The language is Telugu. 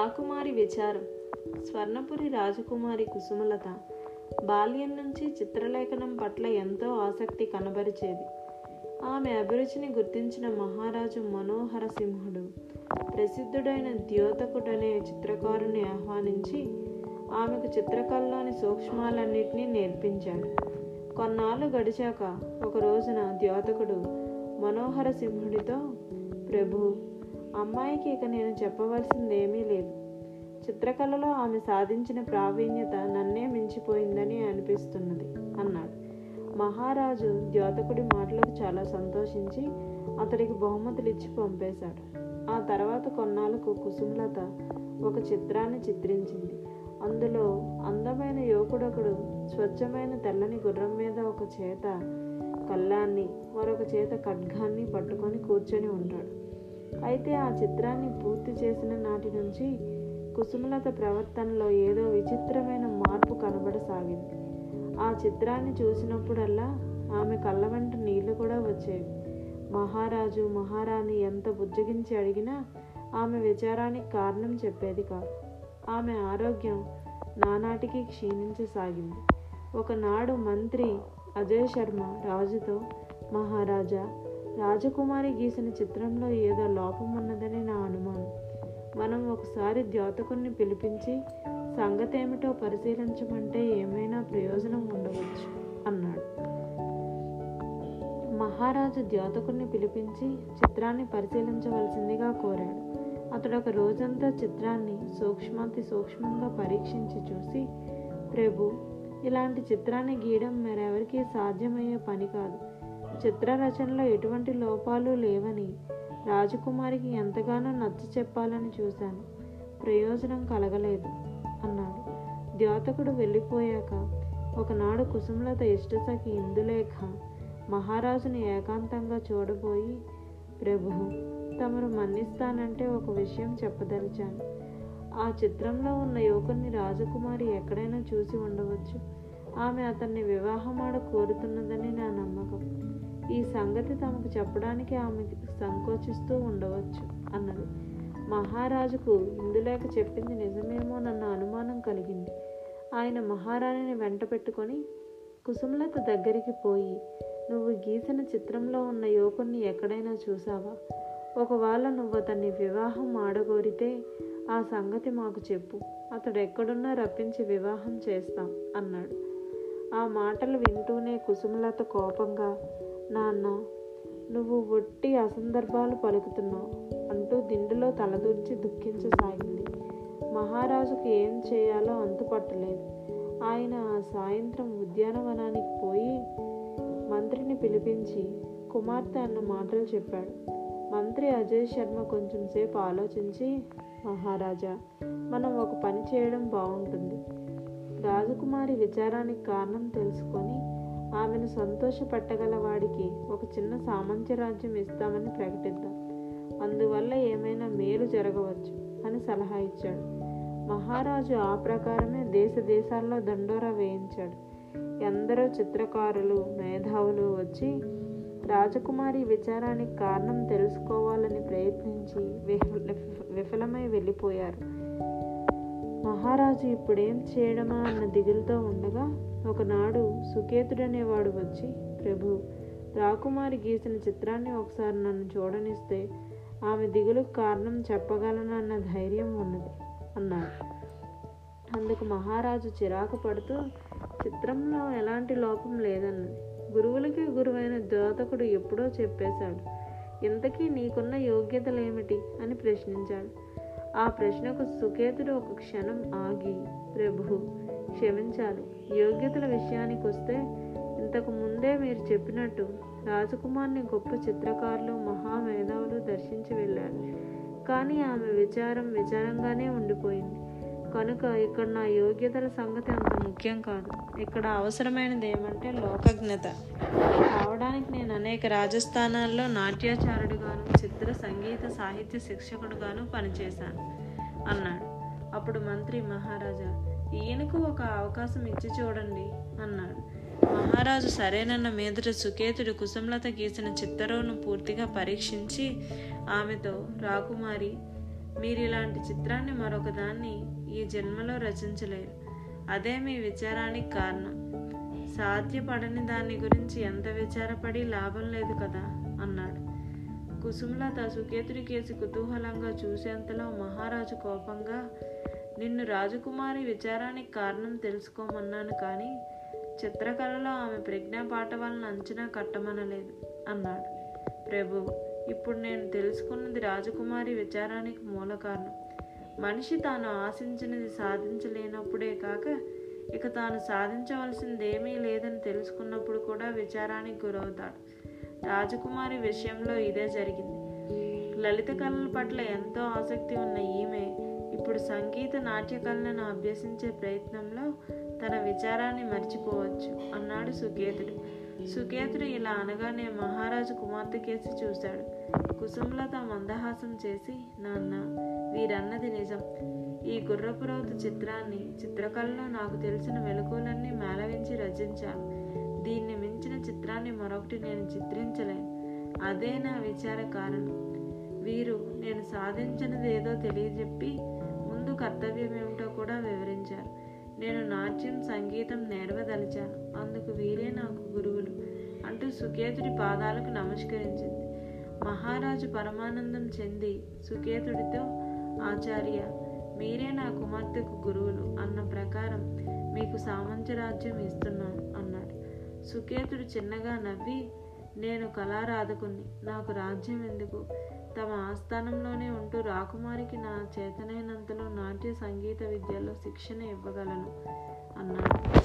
రాకుమారి విచారం. స్వర్ణపురి రాజకుమారి కుసుమలత బాల్యం నుంచి చిత్రలేఖనం పట్ల ఎంతో ఆసక్తి కనబరిచేది. ఆమె అభిరుచిని గుర్తించిన మహారాజు మనోహర సింహుడు ప్రసిద్ధుడైన ద్యోతకుడనే చిత్రకారుని ఆహ్వానించి ఆమెకు చిత్రకళలోని సూక్ష్మాలన్నింటినీ నేర్పించాడు. కొన్నాళ్ళు గడిచాక ఒక రోజున ద్యోతకుడు మనోహర సింహుడితో ప్రభు అమ్మాయికి ఇక నేను చెప్పవలసిందేమీ లేదు. చిత్రకళలో ఆమె సాధించిన ప్రావీణ్యత నన్నే మించిపోయిందని అనిపిస్తున్నది అన్నాడు. మహారాజు ద్యోతకుడి మాటలకు చాలా సంతోషించి అతడికి బహుమతులు ఇచ్చి పంపేశాడు. ఆ తర్వాత కొన్నాళ్ళకు కుసుమలత ఒక చిత్రాన్ని చిత్రించింది. అందులో అందమైన యువకుడొకడు స్వచ్ఛమైన తెల్లని గుర్రం మీద ఒక చేత కళ్ళాన్ని మరొక చేత ఖడ్గాన్ని పట్టుకొని కూర్చొని ఉంటాడు. అయితే ఆ చిత్రాన్ని పూర్తి చేసిన నాటి నుంచి కుసుమలత ప్రవర్తనలో ఏదో విచిత్రమైన మార్పు కనబడసాగింది. ఆ చిత్రాన్ని చూసినప్పుడల్లా ఆమె కళ్ళ వెంట నీళ్ళు కూడా వచ్చేవి. మహారాజు మహారాణి ఎంత బుజ్జగించి అడిగినా ఆమె విచారానికి కారణం చెప్పేది కాదు. ఆమె ఆరోగ్యం నానాటికి క్షీణించసాగింది. ఒకనాడు మంత్రి అజయ్ శర్మ రాజుతో మహారాజా రాజకుమారి గీసిన చిత్రంలో ఏదో లోపం ఉన్నదని నా అనుమానం. మనం ఒకసారి ద్యోతకుని పిలిపించి సంగతేమిటో పరిశీలించమంటే ఏమైనా ప్రయోజనం ఉండవచ్చు అన్నాడు. మహారాజు ద్యోతకుని పిలిపించి చిత్రాన్ని పరిశీలించవలసిందిగా కోరాడు. అతడు ఒక రోజంతా చిత్రాన్ని సూక్ష్మాతి సూక్ష్మంగా పరీక్షించి చూసి ప్రభు ఇలాంటి చిత్రాన్ని గీయడం మరెవరికీ సాధ్యమయ్యే పని కాదు. చిత్రరచనలో ఎటువంటి లోపాలు లేవని రాజకుమారికి ఎంతగానో నచ్చ చెప్పాలని చూశాను. ప్రయోజనం కలగలేదు అన్నాడు. ద్యోతకుడు వెళ్ళిపోయాక ఒకనాడు కుసుమలత ఇష్టసఖి ఇందులేఖ మహారాజుని ఏకాంతంగా చూడబోయి ప్రభు తమరు మన్నిస్తానంటే ఒక విషయం చెప్పదలిచాను. ఆ చిత్రంలో ఉన్న యువకుని రాజకుమారి ఎక్కడైనా చూసి ఉండవచ్చు. ఆమె అతన్ని వివాహమాడ కోరుతున్నదని నా నమ్మకం. ఈ సంగతి తమకు చెప్పడానికి ఆమె సంకోచిస్తూ ఉండవచ్చు అన్నది. మహారాజుకు ఇందులేక చెప్పింది నిజమేమో నన్న అనుమానం కలిగింది. ఆయన మహారాణిని వెంట పెట్టుకొని కుసుమలత దగ్గరికి పోయి నువ్వు గీసిన చిత్రంలో ఉన్న యువకుణ్ణి ఎక్కడైనా చూసావా ఒకవేళ నువ్వు అతన్ని వివాహం ఆడగోరితే ఆ సంగతి మాకు చెప్పు. అతడు ఎక్కడున్నా రప్పించి వివాహం చేస్తాం అన్నాడు. ఆ మాటలు వింటూనే కుసుమలత కోపంగా నాన్న నువ్వు ఒట్టి అసందర్భాలు పలుకుతున్నావు అంటూ దిండులో తలదూర్చి దుఃఖించసాగింది మహారాజుకు ఏం చేయాలో అంతుపట్టలేదు. ఆయన ఆ సాయంత్రం ఉద్యానవనానికి పోయి మంత్రిని పిలిపించి కుమార్తె అన్న మాటలు చెప్పాడు. మంత్రి అజయ్ శర్మ కొంచెం సేపు ఆలోచించి మహారాజా మనం ఒక పని చేయడం బాగుంటుంది. రాజకుమారి విచారానికి కారణం తెలుసుకొని ఆమెను సంతోషపెట్టగల వాడికి ఒక చిన్న సామంత్యరాజ్యం ఇస్తామని ప్రకటిద్దాం. అందువల్ల ఏమైనా మేలు జరగవచ్చు అని సలహా ఇచ్చాడు. మహారాజు ఆ ప్రకారమే దేశ దేశాల్లో దండోరా వేయించాడు. ఎందరో చిత్రకారులు మేధావులు వచ్చి రాజకుమారి విచారానికి కారణం తెలుసుకోవాలని ప్రయత్నించి విఫలమై వెళ్ళిపోయారు. మహారాజు ఇప్పుడేం చేయడమా అన్న దిగులుతో ఉండగా ఒకనాడు సుకేతుడనేవాడు వచ్చి ప్రభు రాకుమారి గీసిన చిత్రాన్ని ఒకసారి నన్ను చూడనిస్తే ఆమె దిగులుకు కారణం చెప్పగలనన్న ధైర్యం ఉన్నది అన్నాడు. అందుకు మహారాజు చిరాకు పడుతూ చిత్రంలో ఎలాంటి లోపం లేదన్నది. గురువులకి గురువైన ద్యోతకుడు ఎప్పుడో చెప్పేశాడు. ఇంతకీ నీకున్న యోగ్యతలేమిటి? అని ప్రశ్నించాడు. ఆ ప్రశ్నకు సుకేతుడు ఒక క్షణం ఆగి ప్రభు క్షమించాలి. యోగ్యతల విషయానికి వస్తే ఇంతకు ముందే మీరు చెప్పినట్టు రాజకుమార్ని గొప్ప చిత్రకారులు మహామేధావులు దర్శించి వెళ్ళారు. కానీ ఆమె విచారం విచారంగానే ఉండిపోయింది. కనుక ఇక్కడ నా యోగ్యతల సంగతి అంత ముఖ్యం కాదు. ఇక్కడ అవసరమైనది ఏమంటే లోకజ్ఞత. కావడానికి నేను అనేక రాజస్థానాల్లో నాట్యాచారుడుగాను చిత్ర సంగీత సాహిత్య శిక్షకుడుగాను పనిచేశాను అన్నాడు. అప్పుడు మంత్రి మహారాజా ఈయనకు ఒక అవకాశం ఇచ్చి చూడండి అన్నాడు. మహారాజు సరేనన్న మీదట సుకేతుడు కుసుమలత గీసిన చిత్తరువును పూర్తిగా పరీక్షించి ఆమెతో రాకుమారి మీరు ఇలాంటి చిత్రాన్ని మరొకదాన్ని ఈ జన్మలో రచించలేరు. అదే మీ విచారానికి కారణం. సాధ్యపడని దాని గురించి ఎంత విచారపడి లాభం లేదు కదా? అన్నాడు. కుసుమలత సుకేతుడి కేసి కుతూహలంగా చూసేంతలో మహారాజు కోపంగా నిన్ను రాజకుమారి విచారానికి కారణం తెలుసుకోమన్నాను కానీ చిత్రకళలో ఆమె ప్రజ్ఞా వలన అంచనా కట్టమనలేదు అన్నాడు. ప్రభు ఇప్పుడు నేను తెలుసుకున్నది రాజకుమారి విచారానికి మూల కారణం. మనిషి తాను ఆశించినది సాధించలేనప్పుడే కాక ఇక తాను సాధించవలసింది ఏమీ లేదని తెలుసుకున్నప్పుడు కూడా విచారానికి గురవుతాడు. రాజకుమారి విషయంలో ఇదే జరిగింది. లలిత కళల పట్ల ఎంతో ఆసక్తి ఉన్న ఈమె ఇప్పుడు సంగీత నాట్య కళలను అభ్యసించే ప్రయత్నంలో తన విచారాన్ని మర్చిపోవచ్చు అన్నాడు సుకేతుడు. సుకేతుడు ఇలా అనగానే మహారాజు కుమార్తె కేసి చూశాడు. కుసుమలత మందహాసం చేసి నాన్న వీరన్నది నిజం. ఈ గుర్రపురౌతు చిత్రాన్ని చిత్రకళలో నాకు తెలిసిన వెలుగులన్నీ మేళవించి రచించాను. దీన్ని మించిన చిత్రాన్ని మరొకటి నేను చిత్రించలేను. అదే నా విచార కారణం. వీరు నేను సాధించినది ఏదో తెలియజెప్పి ముందు కర్తవ్యం ఏమిటో కూడా వివరించారు. నేను నాట్యం సంగీతం నేర్వదలిచాను. అందుకు వీరే నాకు గురువులు అంటూ సుకేతుడి పాదాలకు నమస్కరించింది. మహారాజు పరమానందం చెంది సుకేతుడితో ఆచార్య మీరే నా కుమార్తెకు గురువులు అన్న ప్రకారం మీకు సామంతరాజ్యం ఇస్తున్నాను అన్నాడు. సుకేతుడు చిన్నగా నవ్వి నేను కళారాధకుని నాకు రాజ్యం ఎందుకు? తమ ఆస్థానంలోనే ఉంటూ రాకుమారికి నా చేతనైనంతలో నాట్య సంగీత విద్యలో శిక్షణ ఇవ్వగలను అన్నాడు.